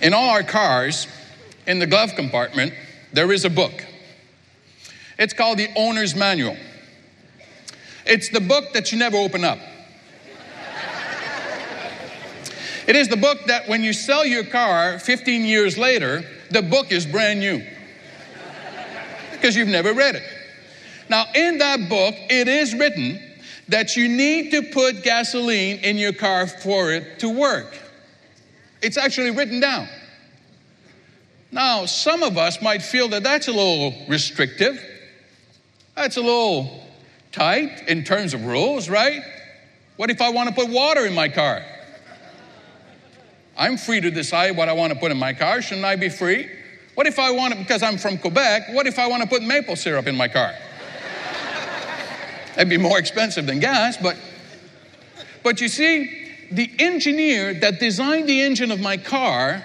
In all our cars, in the glove compartment, there is a book. It's called the Owner's Manual. It's the book that you never open up. It is the book that when you sell your car 15 years later, the book is brand new because you've never read it. Now, in that book, it is written that you need to put gasoline in your car for it to work. It's actually written down. Now, some of us might feel that that's a little restrictive. That's a little tight in terms of rules, right? What if I want to put water in my car? I'm free to decide what I want to put in my car. Shouldn't I be free? What if I want to, because I'm from Quebec, what if I want to put maple syrup in my car? That'd be more expensive than gas, but but you see, the engineer that designed the engine of my car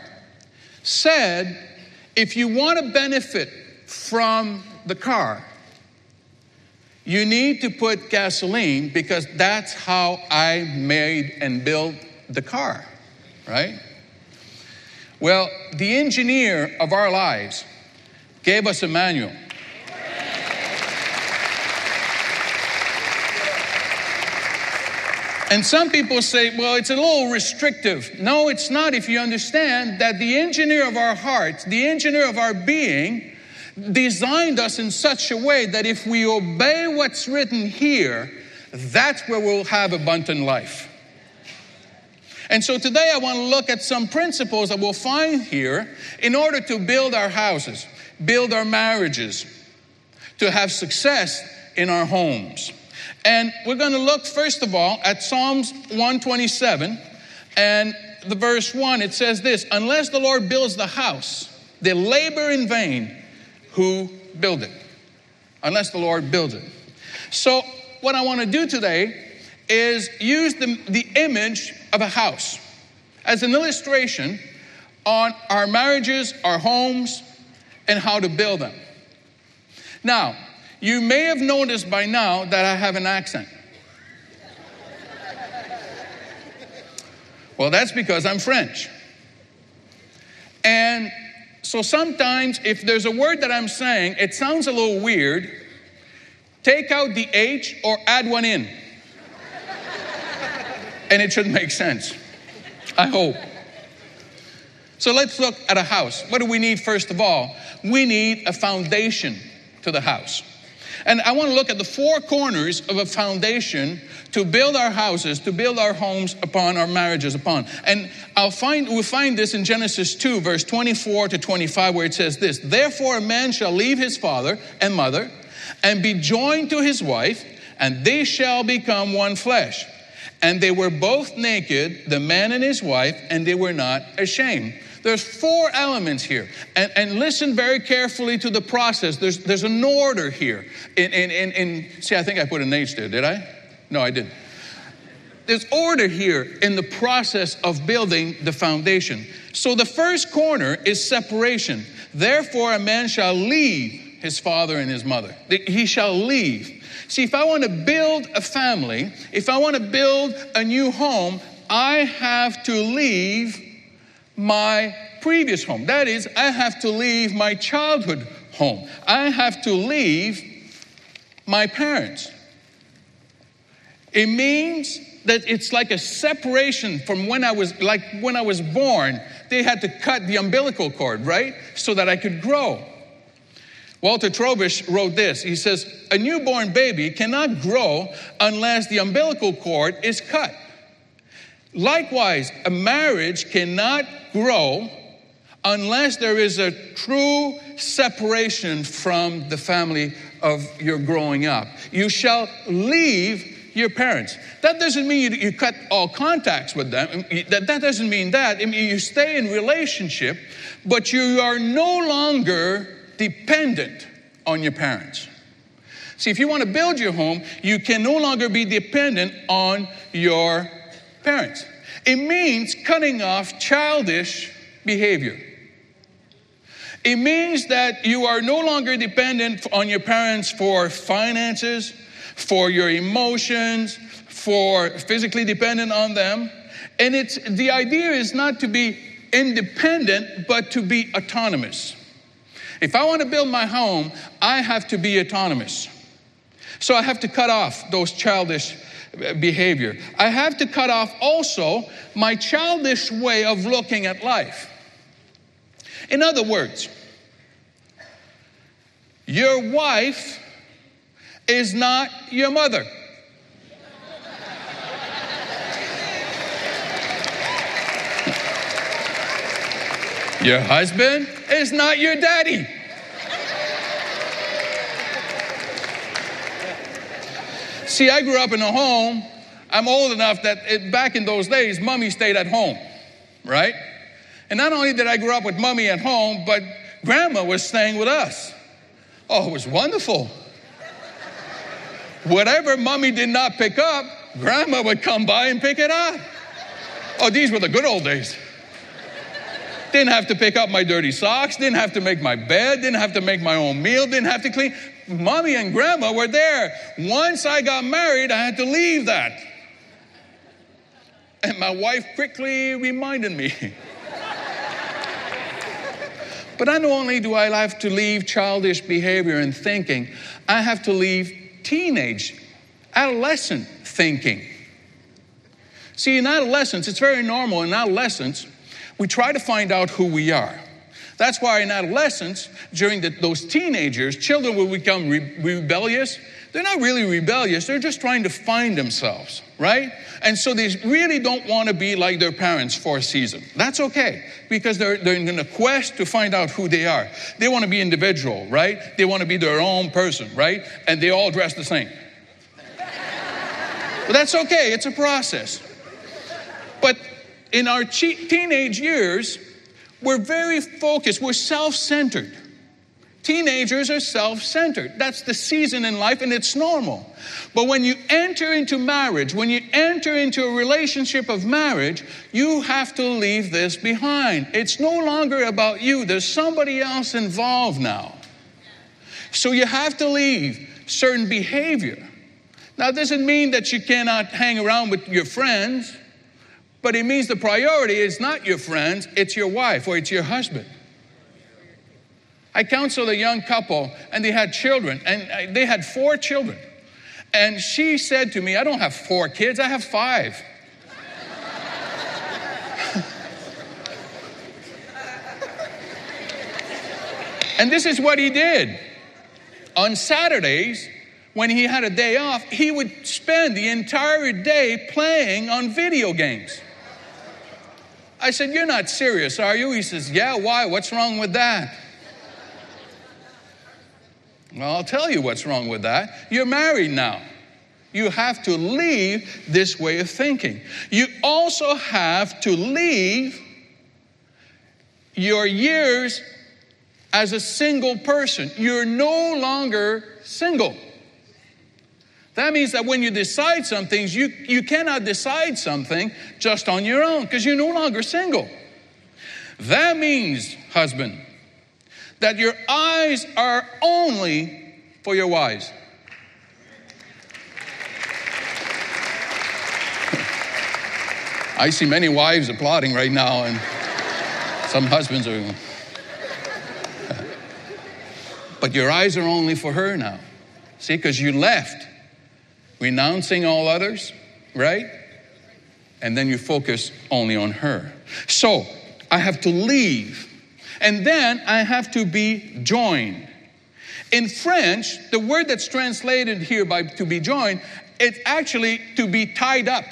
said if you want to benefit from the car, you need to put gasoline because that's how I made and built the car, right? Well, the engineer of our lives gave us a manual. And some people say, well, it's a little restrictive. No, it's not if you understand that the engineer of our hearts, the engineer of our being, designed us in such a way that if we obey what's written here, that's where we'll have abundant life. And so today I want to look at some principles that we'll find here in order to build our houses, build our marriages, to have success in our homes. And we're going to look, first of all, at Psalms 127 and the verse 1. It says this Unless the Lord builds the house, they labor in vain who build it. Unless the Lord builds it. So, what I want to do today is use the, the image of a house as an illustration on our marriages, our homes, and how to build them. Now, you may have noticed by now that I have an accent. Well, that's because I'm French. And so sometimes, if there's a word that I'm saying, it sounds a little weird, take out the H or add one in. and it should make sense. I hope. So let's look at a house. What do we need first of all? We need a foundation to the house. And I want to look at the four corners of a foundation to build our houses, to build our homes upon, our marriages upon. And I'll find we'll find this in Genesis 2, verse 24 to 25, where it says this: Therefore a man shall leave his father and mother and be joined to his wife, and they shall become one flesh. And they were both naked, the man and his wife, and they were not ashamed. There's four elements here. And, and listen very carefully to the process. There's, there's an order here. In, in, in, in, see, I think I put an H there, did I? No, I didn't. There's order here in the process of building the foundation. So the first corner is separation. Therefore, a man shall leave his father and his mother. He shall leave. See, if I want to build a family, if I want to build a new home, I have to leave my previous home. That is, I have to leave my childhood home. I have to leave my parents. It means that it's like a separation from when I was like when I was born. They had to cut the umbilical cord, right? So that I could grow. Walter Trobisch wrote this. He says, A newborn baby cannot grow unless the umbilical cord is cut. Likewise, a marriage cannot grow unless there is a true separation from the family of your growing up. You shall leave your parents. That doesn't mean you, you cut all contacts with them. That, that doesn't mean that. I mean, you stay in relationship, but you are no longer dependent on your parents. See, if you want to build your home, you can no longer be dependent on your parents. It means cutting off childish behavior. It means that you are no longer dependent on your parents for finances, for your emotions, for physically dependent on them. And it's the idea is not to be independent, but to be autonomous. If I want to build my home, I have to be autonomous. So I have to cut off those childish behavior. I have to cut off also my childish way of looking at life. In other words, your wife is not your mother. Your husband is not your daddy. See, I grew up in a home. I'm old enough that it, back in those days, mommy stayed at home, right? And not only did I grow up with mommy at home, but grandma was staying with us. Oh, it was wonderful. Whatever mommy did not pick up, grandma would come by and pick it up. Oh, these were the good old days. Didn't have to pick up my dirty socks, didn't have to make my bed, didn't have to make my own meal, didn't have to clean. Mommy and grandma were there. Once I got married, I had to leave that. And my wife quickly reminded me. but not only do I have to leave childish behavior and thinking, I have to leave teenage, adolescent thinking. See, in adolescence, it's very normal in adolescence we try to find out who we are. That's why in adolescence, during the, those teenagers, children will become re- rebellious. They're not really rebellious, they're just trying to find themselves, right? And so they really don't want to be like their parents for a season. That's okay, because they're, they're in a quest to find out who they are. They want to be individual, right? They want to be their own person, right? And they all dress the same. but that's okay, it's a process. But in our teenage years, we're very focused, we're self centered. Teenagers are self centered. That's the season in life, and it's normal. But when you enter into marriage, when you enter into a relationship of marriage, you have to leave this behind. It's no longer about you, there's somebody else involved now. So you have to leave certain behavior. Now, it doesn't mean that you cannot hang around with your friends. But it means the priority is not your friends, it's your wife or it's your husband. I counseled a young couple and they had children, and uh, they had four children. And she said to me, I don't have four kids, I have five. and this is what he did. On Saturdays, when he had a day off, he would spend the entire day playing on video games. I said, You're not serious, are you? He says, Yeah, why? What's wrong with that? Well, I'll tell you what's wrong with that. You're married now. You have to leave this way of thinking. You also have to leave your years as a single person. You're no longer single. That means that when you decide some things, you, you cannot decide something just on your own because you're no longer single. That means, husband, that your eyes are only for your wives. I see many wives applauding right now, and some husbands are. but your eyes are only for her now. See, because you left renouncing all others, right? And then you focus only on her. So I have to leave, and then I have to be joined. In French, the word that's translated here by to be joined, it's actually to be tied up.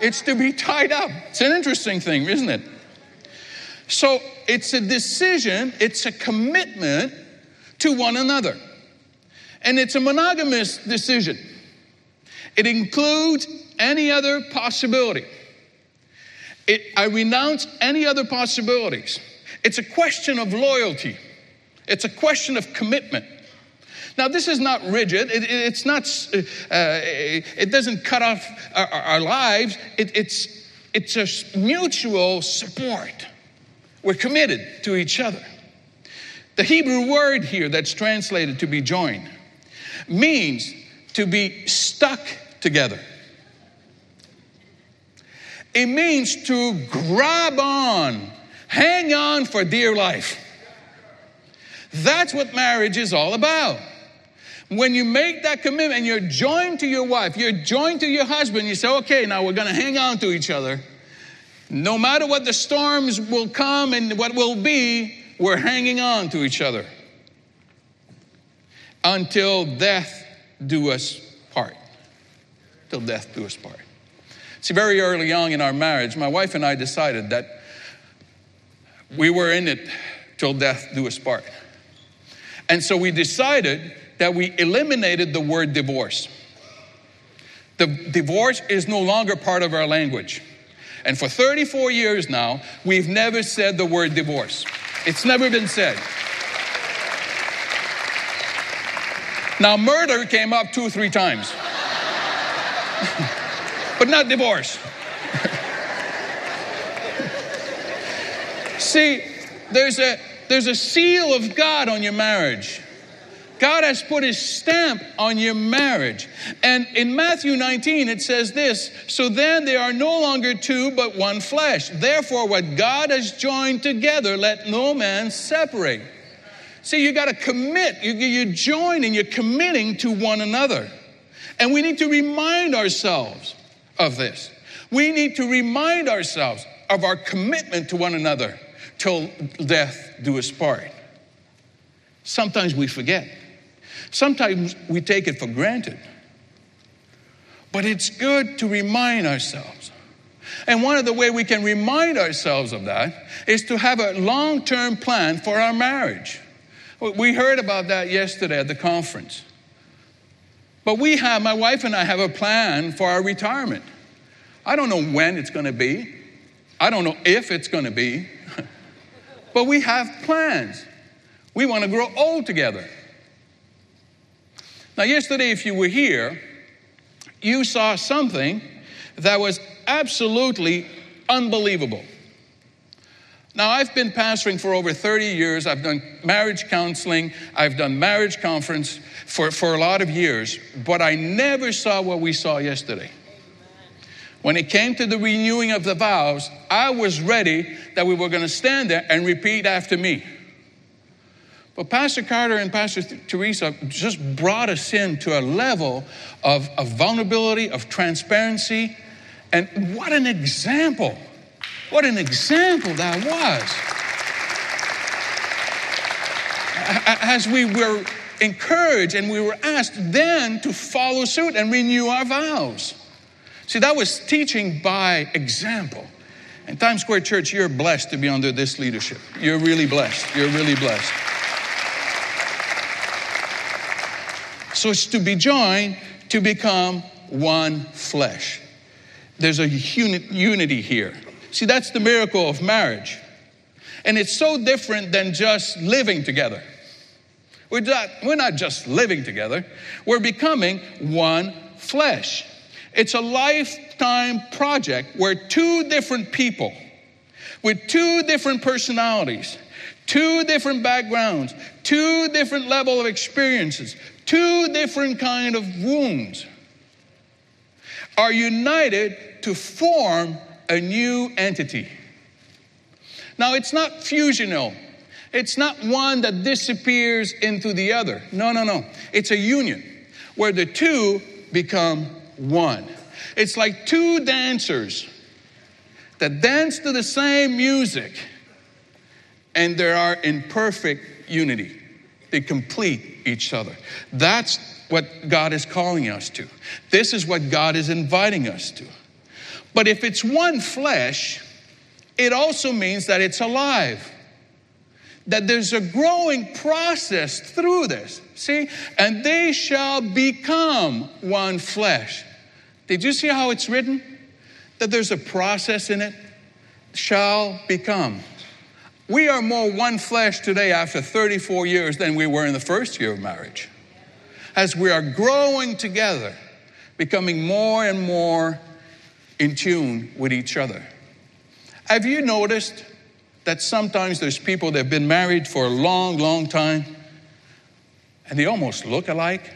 It's to be tied up. It's an interesting thing, isn't it? So it's a decision, it's a commitment to one another. And it's a monogamous decision. It includes any other possibility. It, I renounce any other possibilities. It's a question of loyalty. It's a question of commitment. Now, this is not rigid. It, it, it's not. Uh, it doesn't cut off our, our lives. It, it's it's a mutual support. We're committed to each other. The Hebrew word here that's translated to be joined means to be stuck together. It means to grab on, hang on for dear life. That's what marriage is all about. When you make that commitment you're joined to your wife, you're joined to your husband, you say, okay, now we're to hang on to each other. No matter what the storms will come and what will be, we're hanging on to each other until death do us part. Till death do us part. See, very early on in our marriage, my wife and I decided that we were in it till death do us part. And so we decided that we eliminated the word divorce. The divorce is no longer part of our language. And for 34 years now, we've never said the word divorce. It's never been said. Now, murder came up two or three times, but not divorce. See, there's a, there's a seal of God on your marriage. God has put his stamp on your marriage. And in Matthew 19, it says this So then they are no longer two, but one flesh. Therefore, what God has joined together, let no man separate. See, you got to commit. You, you join and you're committing to one another. And we need to remind ourselves of this. We need to remind ourselves of our commitment to one another till death do us part. Sometimes we forget. Sometimes we take it for granted. But it's good to remind ourselves. And one of the way we can remind ourselves of that is to have a long-term plan for our marriage. We heard about that yesterday at the conference. But we have, my wife and I have a plan for our retirement. I don't know when it's going to be. I don't know if it's going to be. but we have plans. We want to grow old together. Now, yesterday, if you were here, you saw something that was absolutely unbelievable. Now, I've been pastoring for over 30 years. I've done marriage counseling, I've done marriage conference for, for a lot of years, but I never saw what we saw yesterday. When it came to the renewing of the vows, I was ready that we were going to stand there and repeat after me. But Pastor Carter and Pastor Teresa just brought us in to a level of, of vulnerability, of transparency. And what an example! What an example that was. As we were encouraged and we were asked then to follow suit and renew our vows. See, that was teaching by example. And Times Square Church, you're blessed to be under this leadership. You're really blessed. You're really blessed. So it's to be joined to become one flesh. There's a uni- unity here. See, that's the miracle of marriage. And it's so different than just living together. We're not, we're not just living together, we're becoming one flesh. It's a lifetime project where two different people with two different personalities, two different backgrounds, two different level of experiences, two different kind of wounds are united to form a new entity. Now, it's not fusional. It's not one that disappears into the other. No, no, no. It's a union where the two become one. It's like two dancers that dance to the same music and they are in perfect unity. They complete each other. That's what God is calling us to. This is what God is inviting us to. But if it's one flesh, it also means that it's alive. That there's a growing process through this. See? And they shall become one flesh. Did you see how it's written? That there's a process in it. Shall become. We are more one flesh today after 34 years than we were in the first year of marriage. As we are growing together, becoming more and more in tune with each other. Have you noticed that sometimes there's people that have been married for a long, long time and they almost look alike?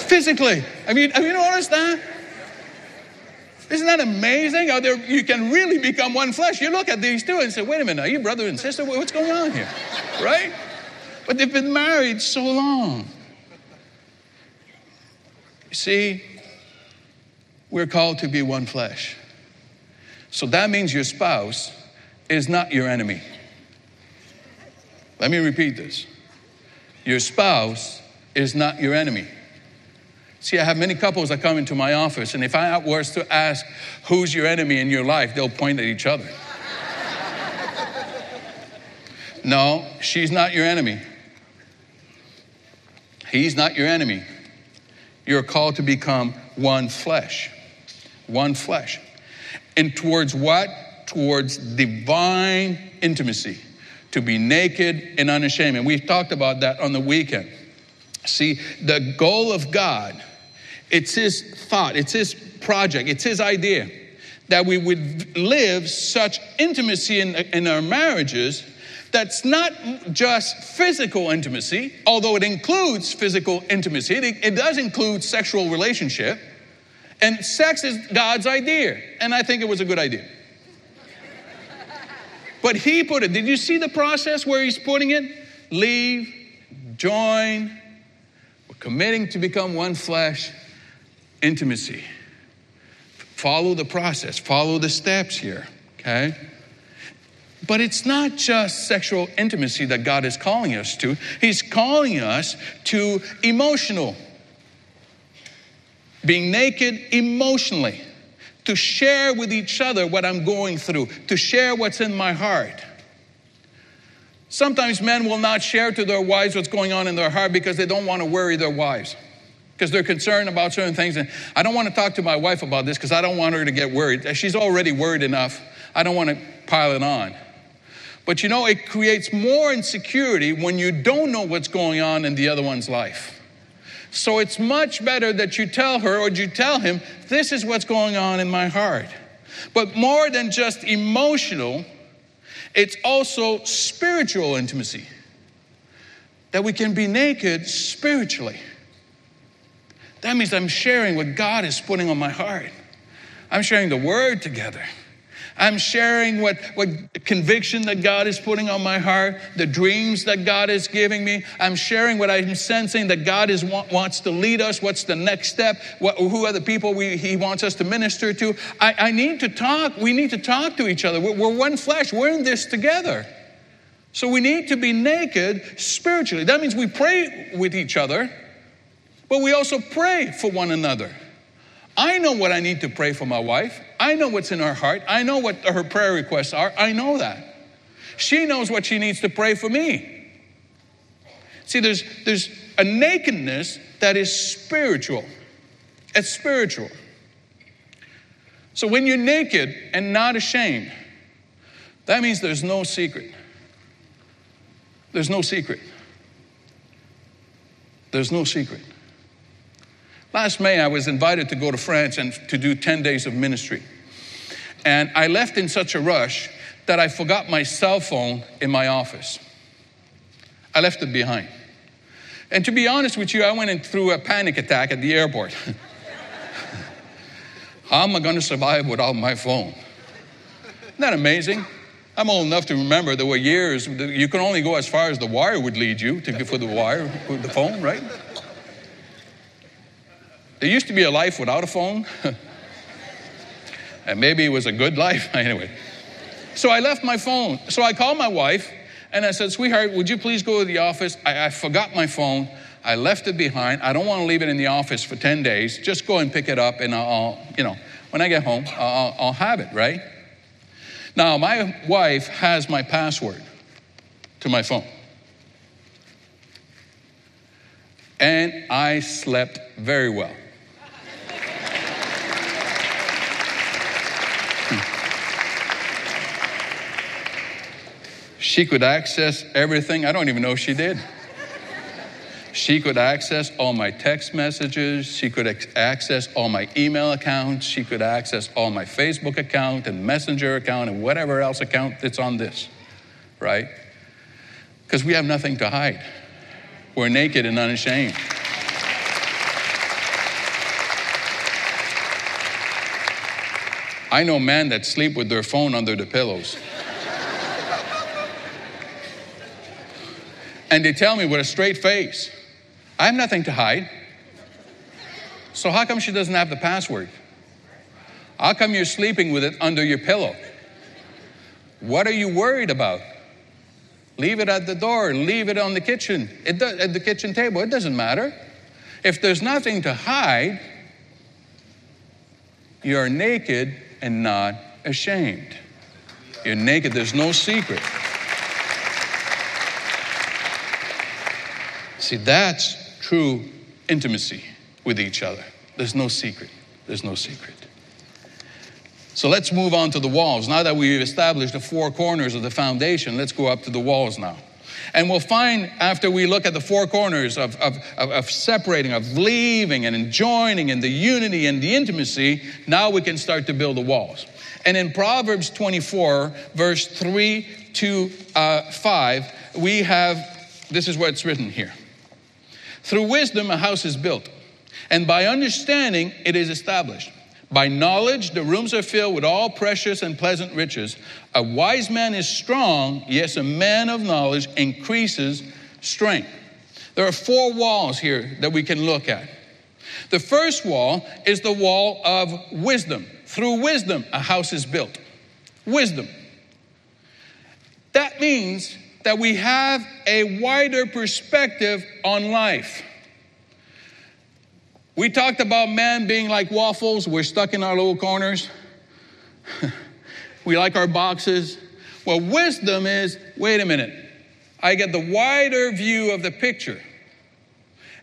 Physically. Have you, have you noticed that? Isn't that amazing? How you can really become one flesh. You look at these two and say, wait a minute, are you brother and sister? What's going on here? Right? But they've been married so long. You see, we're called to be one flesh. So that means your spouse is not your enemy. Let me repeat this your spouse is not your enemy. See, I have many couples that come into my office, and if I was to ask who's your enemy in your life, they'll point at each other. no, she's not your enemy. He's not your enemy. You're called to become one flesh. One flesh. And towards what? Towards divine intimacy. To be naked and unashamed. And we talked about that on the weekend. See, the goal of God it's His thought, it's His project, it's His idea that we would live such intimacy in, in our marriages that's not just physical intimacy, although it includes physical intimacy, it, it, does include sexual relationship. And sex is God's idea, and I think it was a good idea. But He put it, did you see the process where He's putting it? Leave, join, we're committing to become one flesh, intimacy. Follow the process, follow the steps here, okay? But it's not just sexual intimacy that God is calling us to, He's calling us to emotional. Being naked emotionally, to share with each other what I'm going through, to share what's in my heart. Sometimes men will not share to their wives what's going on in their heart because they don't want to worry their wives because they're concerned about certain things. And I don't want to talk to my wife about this because I don't want her to get worried. She's already worried enough. I don't want to pile it on. But you know, it creates more insecurity when you don't know what's going on in the other one's life. So it's much better that you tell her or you tell him, this is what's going on in my heart. But more than just emotional, it's also spiritual intimacy. That we can be naked spiritually. That means I'm sharing what God is putting on my heart. I'm sharing the word together. I'm sharing what, what conviction that God is putting on my heart, the dreams that God is giving me. I'm sharing what I'm sensing that God is wants to lead us. What's the next step? What, who are the people we, He wants us to minister to? I, I, need to talk. We need to talk to each other. We're, we're one flesh. We're in this together. So we need to be naked spiritually. That means we pray with each other but we also pray for one another. I know what I need to pray for my wife. I know what's in her heart. I know what her prayer requests are. I know that. She knows what she needs to pray for me. See, there's, there's a nakedness that is spiritual. It's spiritual. So when you're naked and not ashamed, that means there's no secret. There's no secret. There's no secret. Last May, I was invited to go to France and to do 10 days of ministry. And I left in such a rush that I forgot my cell phone in my office. I left it behind. And to be honest with you, I went through a panic attack at the airport. How am I going to survive without my phone? Isn't that amazing? I'm old enough to remember there were years you could only go as far as the wire would lead you to, for the wire, for the phone, right? There used to be a life without a phone. and maybe it was a good life. anyway. So I left my phone. So I called my wife and I said, Sweetheart, would you please go to the office? I, I forgot my phone. I left it behind. I don't want to leave it in the office for 10 days. Just go and pick it up and I'll, you know, when I get home, I'll, I'll have it, right? Now, my wife has my password to my phone. And I slept very well. She could access everything. I don't even know if she did. She could access all my text messages. She could access all my email accounts. She could access all my Facebook account and Messenger account and whatever else account that's on this, right? Because we have nothing to hide. We're naked and unashamed. I, know men that sleep with their phone under the pillows. And they tell me with a straight face, I have nothing to hide. So, how come she doesn't have the password? How come you're sleeping with it under your pillow? What are you worried about? Leave it at the door, leave it on the kitchen, it do, at the kitchen table. It doesn't matter. If there's nothing to hide, you're naked and not ashamed. You're naked, there's no secret. See, that's true intimacy with each other. There's no secret. There's no secret. So let's move on to the walls. Now that we've established the four corners of the foundation, let's go up to the walls now. And we'll find after we look at the four corners of, of, of, of, separating, of leaving and joining and the unity and the intimacy, now we can start to build the walls. And in Proverbs 24, verse 3 to uh, 5, we have this is what's written here. Through wisdom, a house is built, and by understanding, it is established. By knowledge, the rooms are filled with all precious and pleasant riches. A wise man is strong, yes, a man of knowledge increases strength. There are four walls here that we can look at. The first wall is the wall of wisdom. Through wisdom, a house is built. Wisdom. That means that we have a wider perspective on life. We talked about men being like waffles, we're stuck in our little corners. we like our boxes. Well, wisdom is wait a minute, I get the wider view of the picture.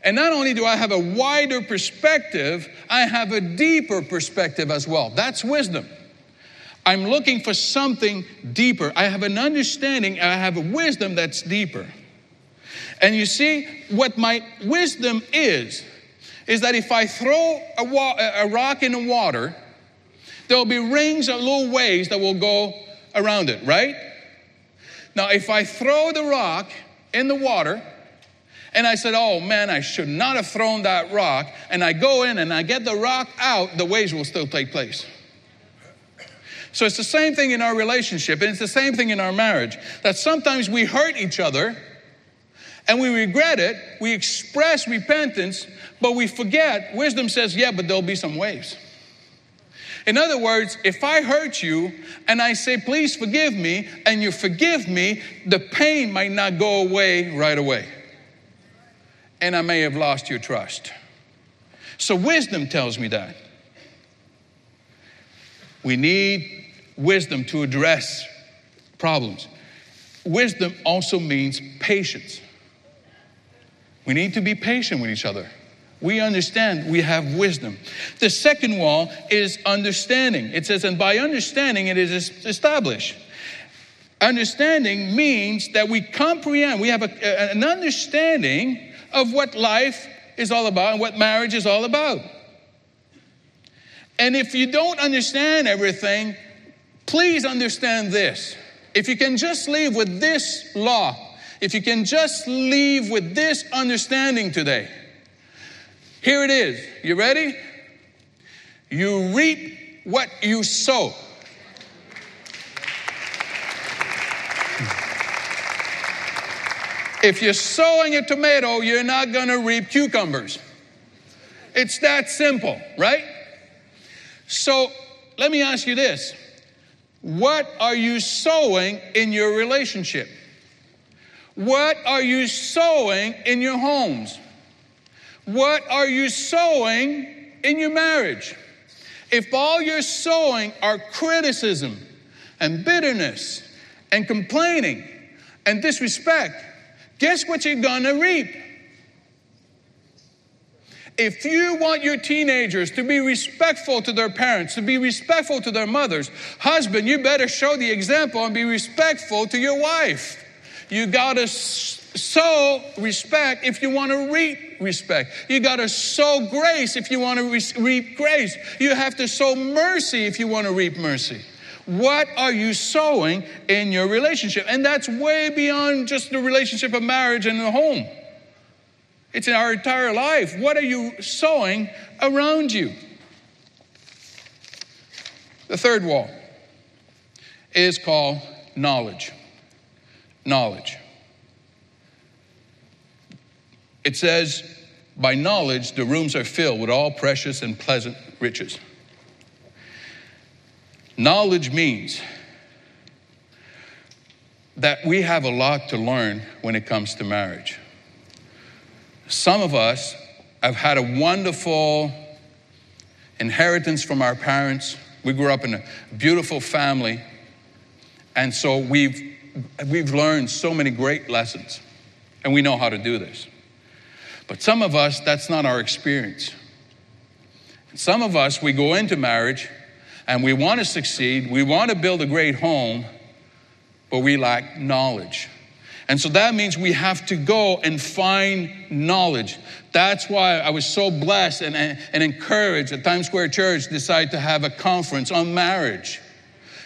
And not only do I have a wider perspective, I have a deeper perspective as well. That's wisdom. I'm looking for something deeper. I have an understanding, I have a wisdom that's deeper. And you see, what my wisdom is, is that if I throw a, wa- a rock in the water, there'll be rings of little waves that will go around it, right? Now, if I throw the rock in the water, and I said, Oh man, I should not have thrown that rock, and I go in and I get the rock out, the waves will still take place. So it's the same thing in our relationship, and it's the same thing in our marriage that sometimes we hurt each other and we regret it, we express repentance, but we forget. Wisdom says, yeah, but there'll be some waves. In other words, if I hurt you and I say, please forgive me, and you forgive me, the pain might not go away right away. And I may have lost your trust. So, wisdom tells me that. We need wisdom to address problems. Wisdom also means patience. We need to be patient with each other. We understand we have wisdom. The second wall is understanding. It says, and by understanding it is established. Understanding means that we comprehend, we have a, an understanding of what life is all about and what marriage is all about. And if you don't understand everything, please understand this. If you can just leave with this law, if you can just leave with this understanding today, here it is. You ready? You reap what you sow. If you're sowing a tomato, you're not going to reap cucumbers. It's that simple, right? So let me ask you this What are you sowing in your relationship? What are you sowing in your homes? What are you sowing in your marriage? If all you're sowing are criticism and bitterness and complaining and disrespect, guess what you're gonna reap? If you want your teenagers to be respectful to their parents, to be respectful to their mothers, husband, you better show the example and be respectful to your wife. You got to sow respect if you want to reap respect. You got to sow grace if you want to reap grace. You have to sow mercy if you want to reap mercy. What are you sowing in your relationship? And that's way beyond just the relationship of marriage and the home. It's in our entire life. What are you sowing around you? The third wall is called knowledge. Knowledge. It says, by knowledge, the rooms are filled with all precious and pleasant riches. Knowledge means that we have a lot to learn when it comes to marriage. Some of us have had a wonderful inheritance from our parents. We grew up in a beautiful family, and so we've, we've learned so many great lessons, and we know how to do this. But some of us, that's not our experience. Some of us, we go into marriage and we want to succeed, we want to build a great home, but we lack knowledge. And so that means we have to go and find knowledge. That's why I was so blessed and, and encouraged at Times Square Church decided to have a conference on marriage.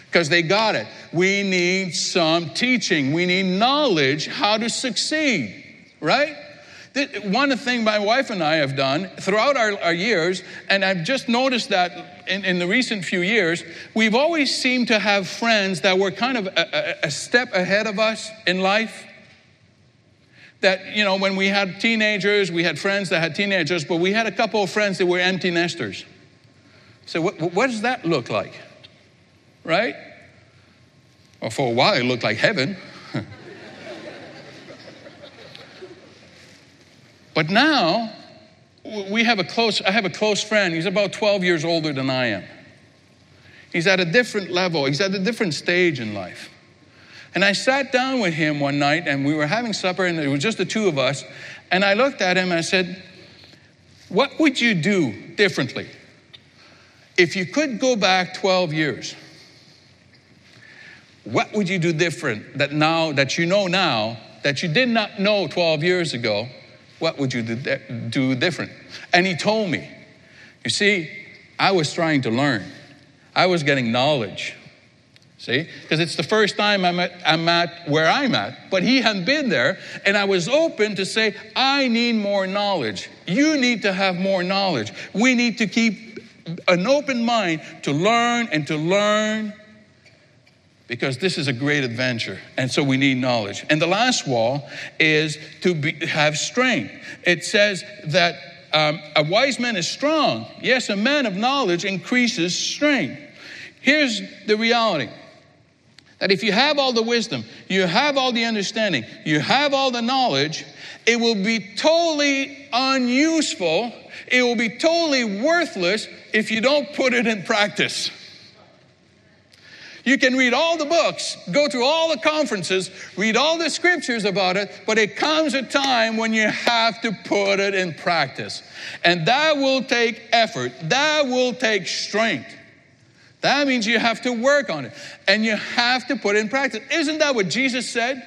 Because they got it. We need some teaching. We need knowledge how to succeed, right? One thing my wife and I have done throughout our, our years, and I've just noticed that in, in, the recent few years, we've always seemed to have friends that were kind of a, a, a step ahead of us in life. That, you know, when we had teenagers, we had friends that had teenagers, but we had a couple of friends that were empty nesters. So, what, what does that look like? Right? Well, for a while, it looked like heaven. But now, we have a close, I have a close friend. He's about 12 years older than I am. He's at a different level, he's at a different stage in life. And I sat down with him one night and we were having supper, and it was just the two of us. And I looked at him and I said, What would you do differently if you could go back 12 years? What would you do different that now that you know now that you did not know 12 years ago what would you do different? And he told me, You see, I was trying to learn, I was getting knowledge. See? Because it's the first time I'm at, I'm at where I'm at, but he hadn't been there. And I was open to say, I need more knowledge. You need to have more knowledge. We need to keep an open mind to learn and to learn because this is a great adventure. And so we need knowledge. And the last wall is to be, have strength. It says that um, a wise man is strong. Yes, a man of knowledge increases strength. Here's the reality that if you have all the wisdom, you have all the understanding, you have all the knowledge, it will be totally unuseful, it will be totally worthless if you don't put it in practice. You can read all the books, go to all the conferences, read all the scriptures about it, but it comes a time when you have to put it in practice. And that will take effort, that will take strength. That means you have to work on it and you have to put it in practice. Isn't that what Jesus said?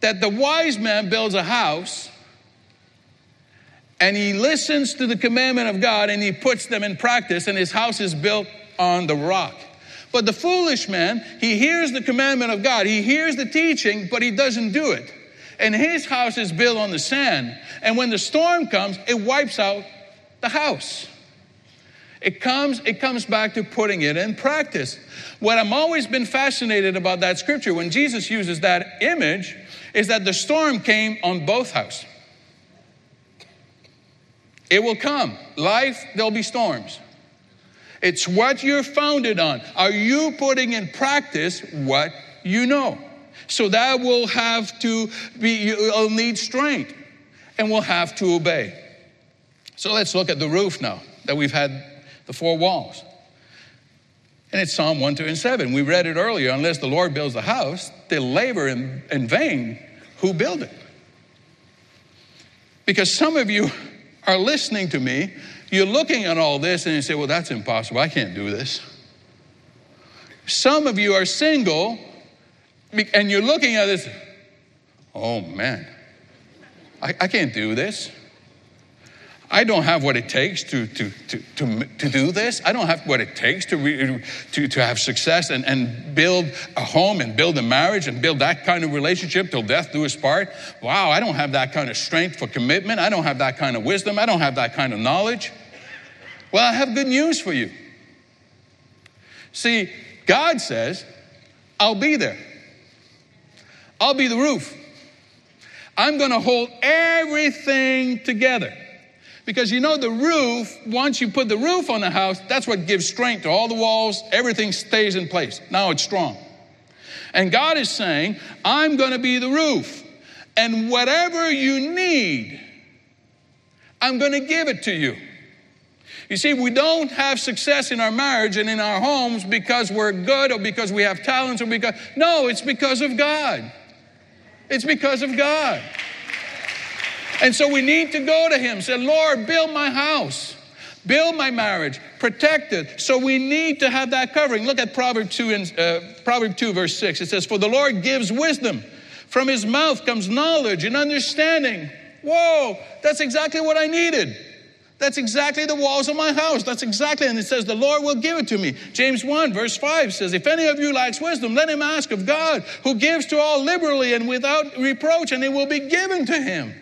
That the wise man builds a house and he listens to the commandment of God and he puts them in practice, and his house is built on the rock. But the foolish man, he hears the commandment of God, he hears the teaching, but he doesn't do it. And his house is built on the sand. And when the storm comes, it wipes out the house. It comes, it comes back to putting it in practice. What I'm always been fascinated about that scripture, when Jesus uses that image, is that the storm came on both houses. It will come. Life, there'll be storms. It's what you're founded on. Are you putting in practice what you know? So that will have to be, you'll need strength and we'll have to obey. So let's look at the roof now that we've had the four walls. And it's Psalm 1, 2, and 7. We read it earlier. Unless the Lord builds the house, they labor in, in vain who build it. Because some of you are listening to me you're looking at all this and you say, well, that's impossible. I can't do this. Some of you are single and you're looking at this, oh man, I, I can't do this. I don't have what it takes to, to, to, to, to do this. I don't have what it takes to, re, to, to have success and, and build a home and build a marriage and build that kind of relationship till death do us part. Wow, I don't have that kind of strength for commitment. I don't have that kind of wisdom. I don't have that kind of knowledge. Well, I have good news for you. See, God says, I'll be there. I'll be the roof. I'm going to hold everything together. Because you know, the roof, once you put the roof on the house, that's what gives strength to all the walls, everything stays in place. Now it's strong. And God is saying, I'm going to be the roof. And whatever you need, I'm going to give it to you. You see, we don't have success in our marriage and in our homes because we're good or because we have talents or because, no, it's because of God. It's because of God. And so we need to go to Him, say, Lord, build my house, build my marriage, protect it. So we need to have that covering. Look at Proverbs 2, and, uh, Proverbs 2, verse 6. It says, For the Lord gives wisdom, from His mouth comes knowledge and understanding. Whoa, that's exactly what I needed. That's exactly the walls of my house. That's exactly, and it says, The Lord will give it to me. James 1, verse 5 says, If any of you lacks wisdom, let him ask of God, who gives to all liberally and without reproach, and it will be given to him.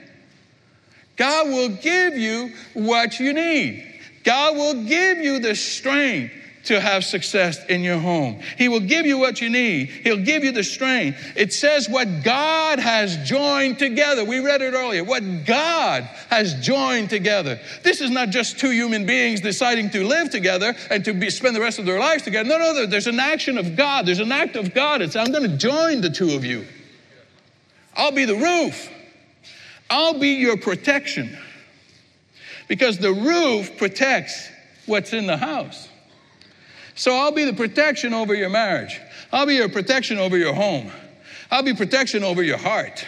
God will give you what you need. God will give you the strength to have success in your home. He will give you what you need. He'll give you the strength. It says what God has joined together. We read it earlier. What God has joined together. This is not just two human beings deciding to live together and to be, spend the rest of their lives together. No, no, there's an action of God. There's an act of God. It's I'm going to join the two of you. I'll be the roof. I'll be your protection. Because the roof protects what's in the house. So I'll be the protection over your marriage. I'll be your protection over your home. I'll be protection over your heart.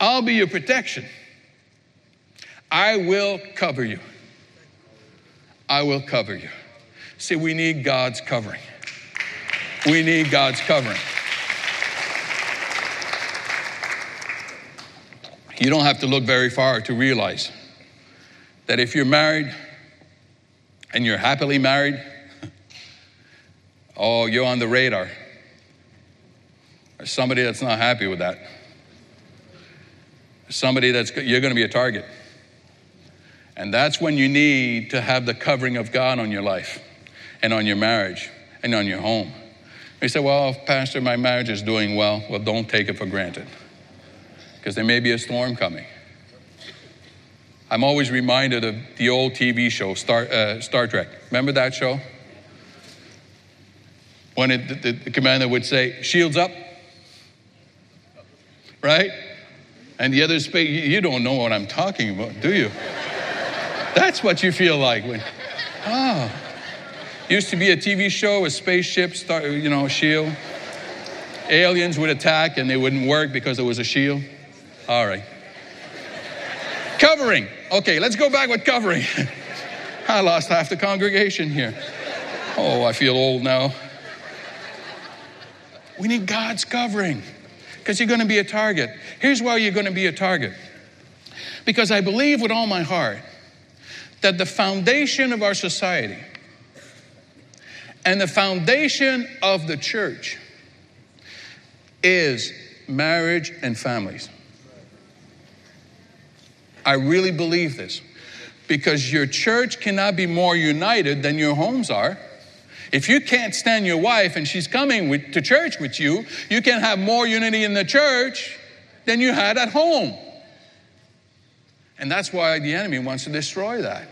I'll be your protection. I will cover you. I will cover you. See, we need God's covering. We need God's covering. You don't have to look very far to realize that if you're married and you're happily married, oh, you're on the radar. There's somebody that's not happy with that. somebody that's, you're going to be a target. And that's when you need to have the covering of God on your life and on your marriage and on your home. You say, well, Pastor, my marriage is doing well. Well, don't take it for granted because there may be a storm coming. I'm always reminded of the old TV show, Star, uh, Star Trek. Remember that show? When it, the, the commander would say, Shields up, right? And the other space, you don't know what I'm talking about, do you? That's what you feel like when, oh. Used to be a TV show, a spaceship, start, you know, shield. Aliens would attack and they wouldn't work because there was a shield. All right. Covering. Okay, let's go back with covering. I lost half the congregation here. Oh, I feel old now. We need God's covering because you're going to be a target. Here's why you're going to be a target. Because I believe with all my heart that the foundation of our society and the foundation of the church is marriage and families. I really believe this because your church cannot be more united than your homes are. If you can't stand your wife and she's coming with, to church with you, you can have more unity in the church than you had at home. And that's why the enemy wants to destroy that.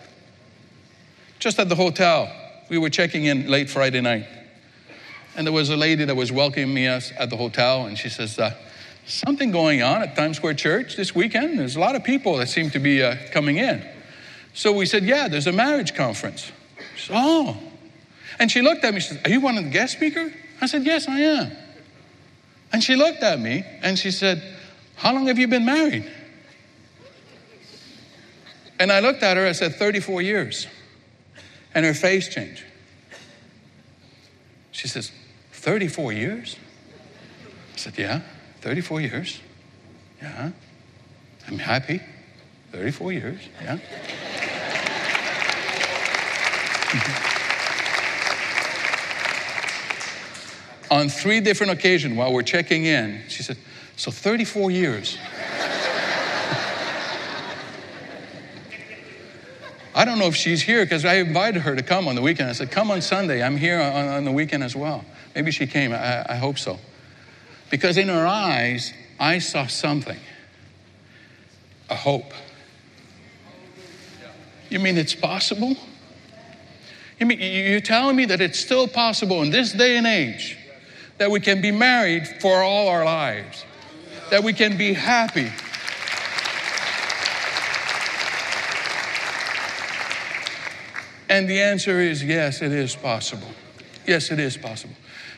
Just at the hotel, we were checking in late Friday night. And there was a lady that was welcoming us at the hotel, and she says, uh, something going on at Times Square Church this weekend. There's a lot of people that seem to be uh, coming in. So we said, Yeah, there's a marriage conference. Said, oh. And she looked at me, she said, Are you one of the guest speakers? I said, Yes, I am. And she looked at me and she said, How long have you been married? And I looked at her, I said, 34 years. And her face changed. She says, 34 years? I said, Yeah. 34 years. Yeah. I'm happy. 34 years. Yeah. On three different occasions while we're checking in, she said, So 34 years. I don't know if she's here because I invited her to come on the weekend. I said, Come on Sunday. I'm here on, on the weekend as well. Maybe she came. I, I hope so. Because in her eyes, I saw something a hope. You mean it's possible? You mean you're telling me that it's still possible in this day and age that we can be married for all our lives, that we can be happy. And the answer is yes, it is possible. Yes, it is possible.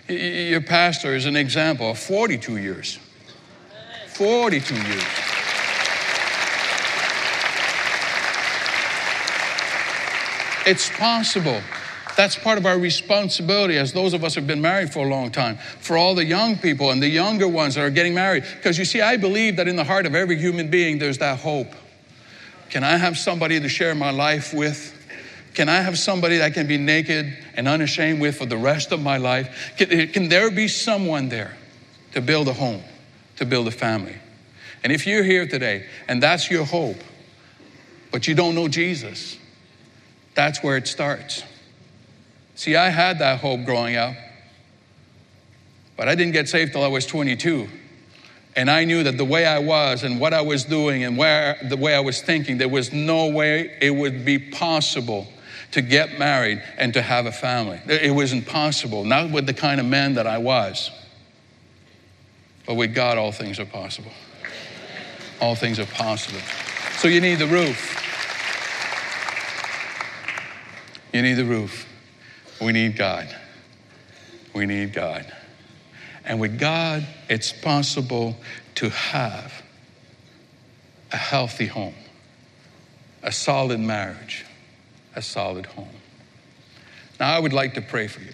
Your pastor is an example of 42 years. 42 years. It's possible. That's part of our responsibility as those of us who have been married for a long time, for all the young people and the younger ones that are getting married. Because you see, I believe that in the heart of every human being, there's that hope. Can I have somebody to share my life with? Can I have somebody that I can be naked and unashamed with for the rest of my life? Can, can there be someone there to build a home, to build a family? And if you're here today and that's your hope, but you don't know Jesus, that's where it starts. See, I had that hope growing up, but I didn't get saved till I was 22. And I knew that the way I was and what I was doing and where the way I was thinking, there was no way it would be possible to get married and to have a family. It was impossible, not with the kind of man that I was. But with God, all things are possible. All things are possible. So you need the roof. You need the roof. We need God. We need God. And with God, it's possible to have a healthy home, a solid marriage, a solid home. Now, I would like to pray for you.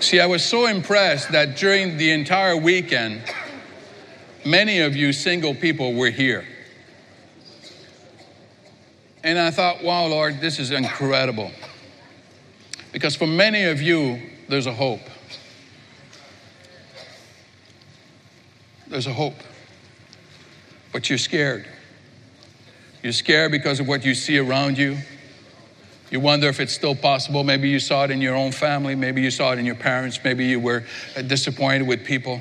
See, I was so impressed that during the entire weekend, many of you single people were here. And I thought, wow, Lord, this is incredible. Because for many of you, there's a hope. There's a hope. But you're scared. You're scared because of what you see around you. You wonder if it's still possible. Maybe you saw it in your own family. Maybe you saw it in your parents. Maybe you were uh, disappointed with people.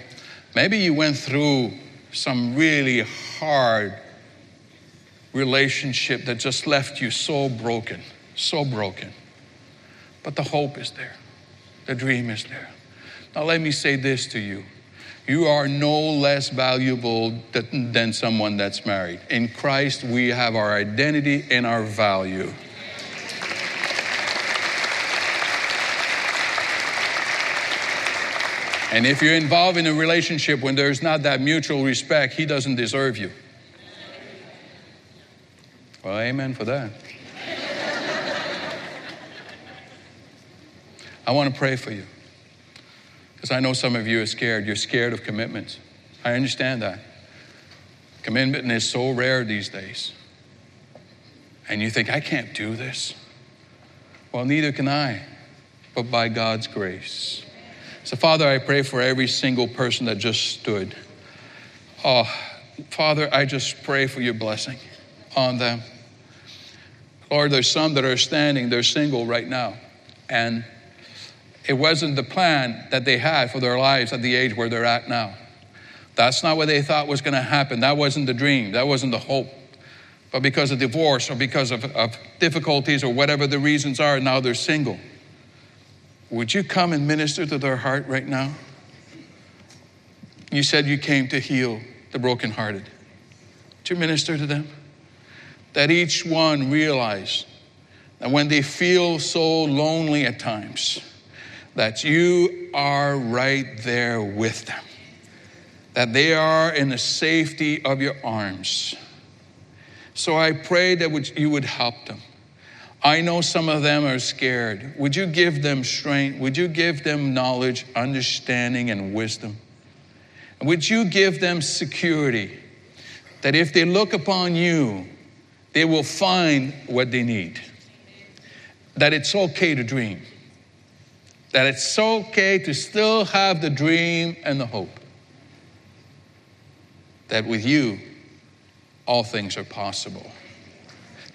Maybe you went through some really hard relationship that just left you so broken, so broken. But the hope is there, the dream is there. Now, let me say this to you you are no less valuable than someone that's married. In Christ, we have our identity and our value. And if you're involved in a relationship when there's not that mutual respect, he doesn't deserve you. Well, amen for that. I want to pray for you because I know some of you are scared. You're scared of commitments. I understand that. Commitment is so rare these days. And you think, I can't do this. Well, neither can I, but by God's grace. So, Father, I pray for every single person that just stood. Oh, Father, I just pray for your blessing on them. Lord, there's some that are standing, they're single right now. And it wasn't the plan that they had for their lives at the age where they're at now. That's not what they thought was going to happen. That wasn't the dream. That wasn't the hope. But because of divorce or because of, of difficulties or whatever the reasons are, now they're single. Would you come and minister to their heart right now? You said you came to heal the brokenhearted. You minister to them? that each one realize that when they feel so lonely at times, that you are right there with them, that they are in the safety of your arms. So I pray that you would help them. I know some of them are scared. Would you give them strength? Would you give them knowledge, understanding, and wisdom? would you give them security that if they look upon you, they will find what they need. That it's okay to dream. That it's so okay to still have the dream and the hope. That with you, all things are possible.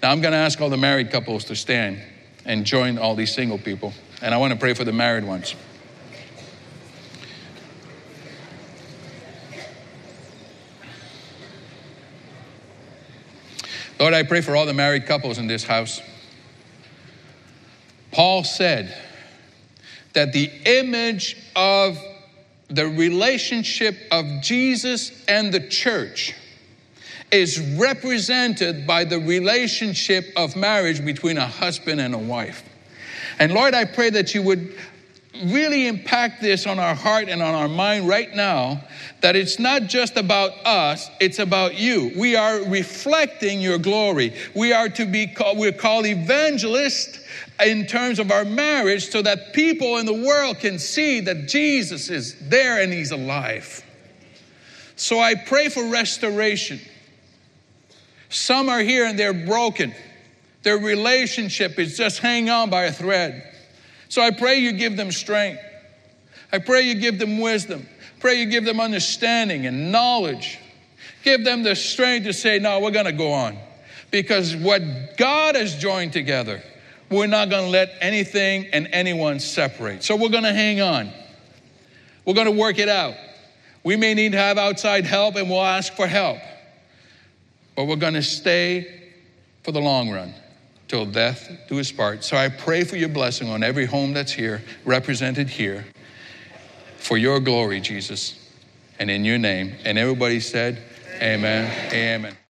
Now I'm going to ask all the married couples to stand and join all these single people. And I want to pray for the married ones. Lord, I pray for all the married couples in this house. Paul said that the image of the relationship of Jesus and the church is represented by the relationship of marriage between a husband and a wife. And Lord, I pray that you would really impact this on our heart and on our mind right now that it's not just about us, it's about you. We are reflecting your glory. We are to be called, we're called evangelists in terms of our marriage so that people in the world can see that Jesus is there and he's alive. So I pray for restoration. Some are here and they're broken. Their relationship is just hanging on by a thread. So I pray you give them strength. I pray you give them wisdom. Pray you give them understanding and knowledge. Give them the strength to say, no, we're going to go on. Because what God has joined together, we're not going to let anything and anyone separate. So we're going to hang on. We're going to work it out. We may need to have outside help and we'll ask for help. But we're going to stay for the long run till death do us part. So I pray for your blessing on every home that's here, represented here, for your glory, Jesus, and in your name. And everybody said, Amen. Amen. Amen.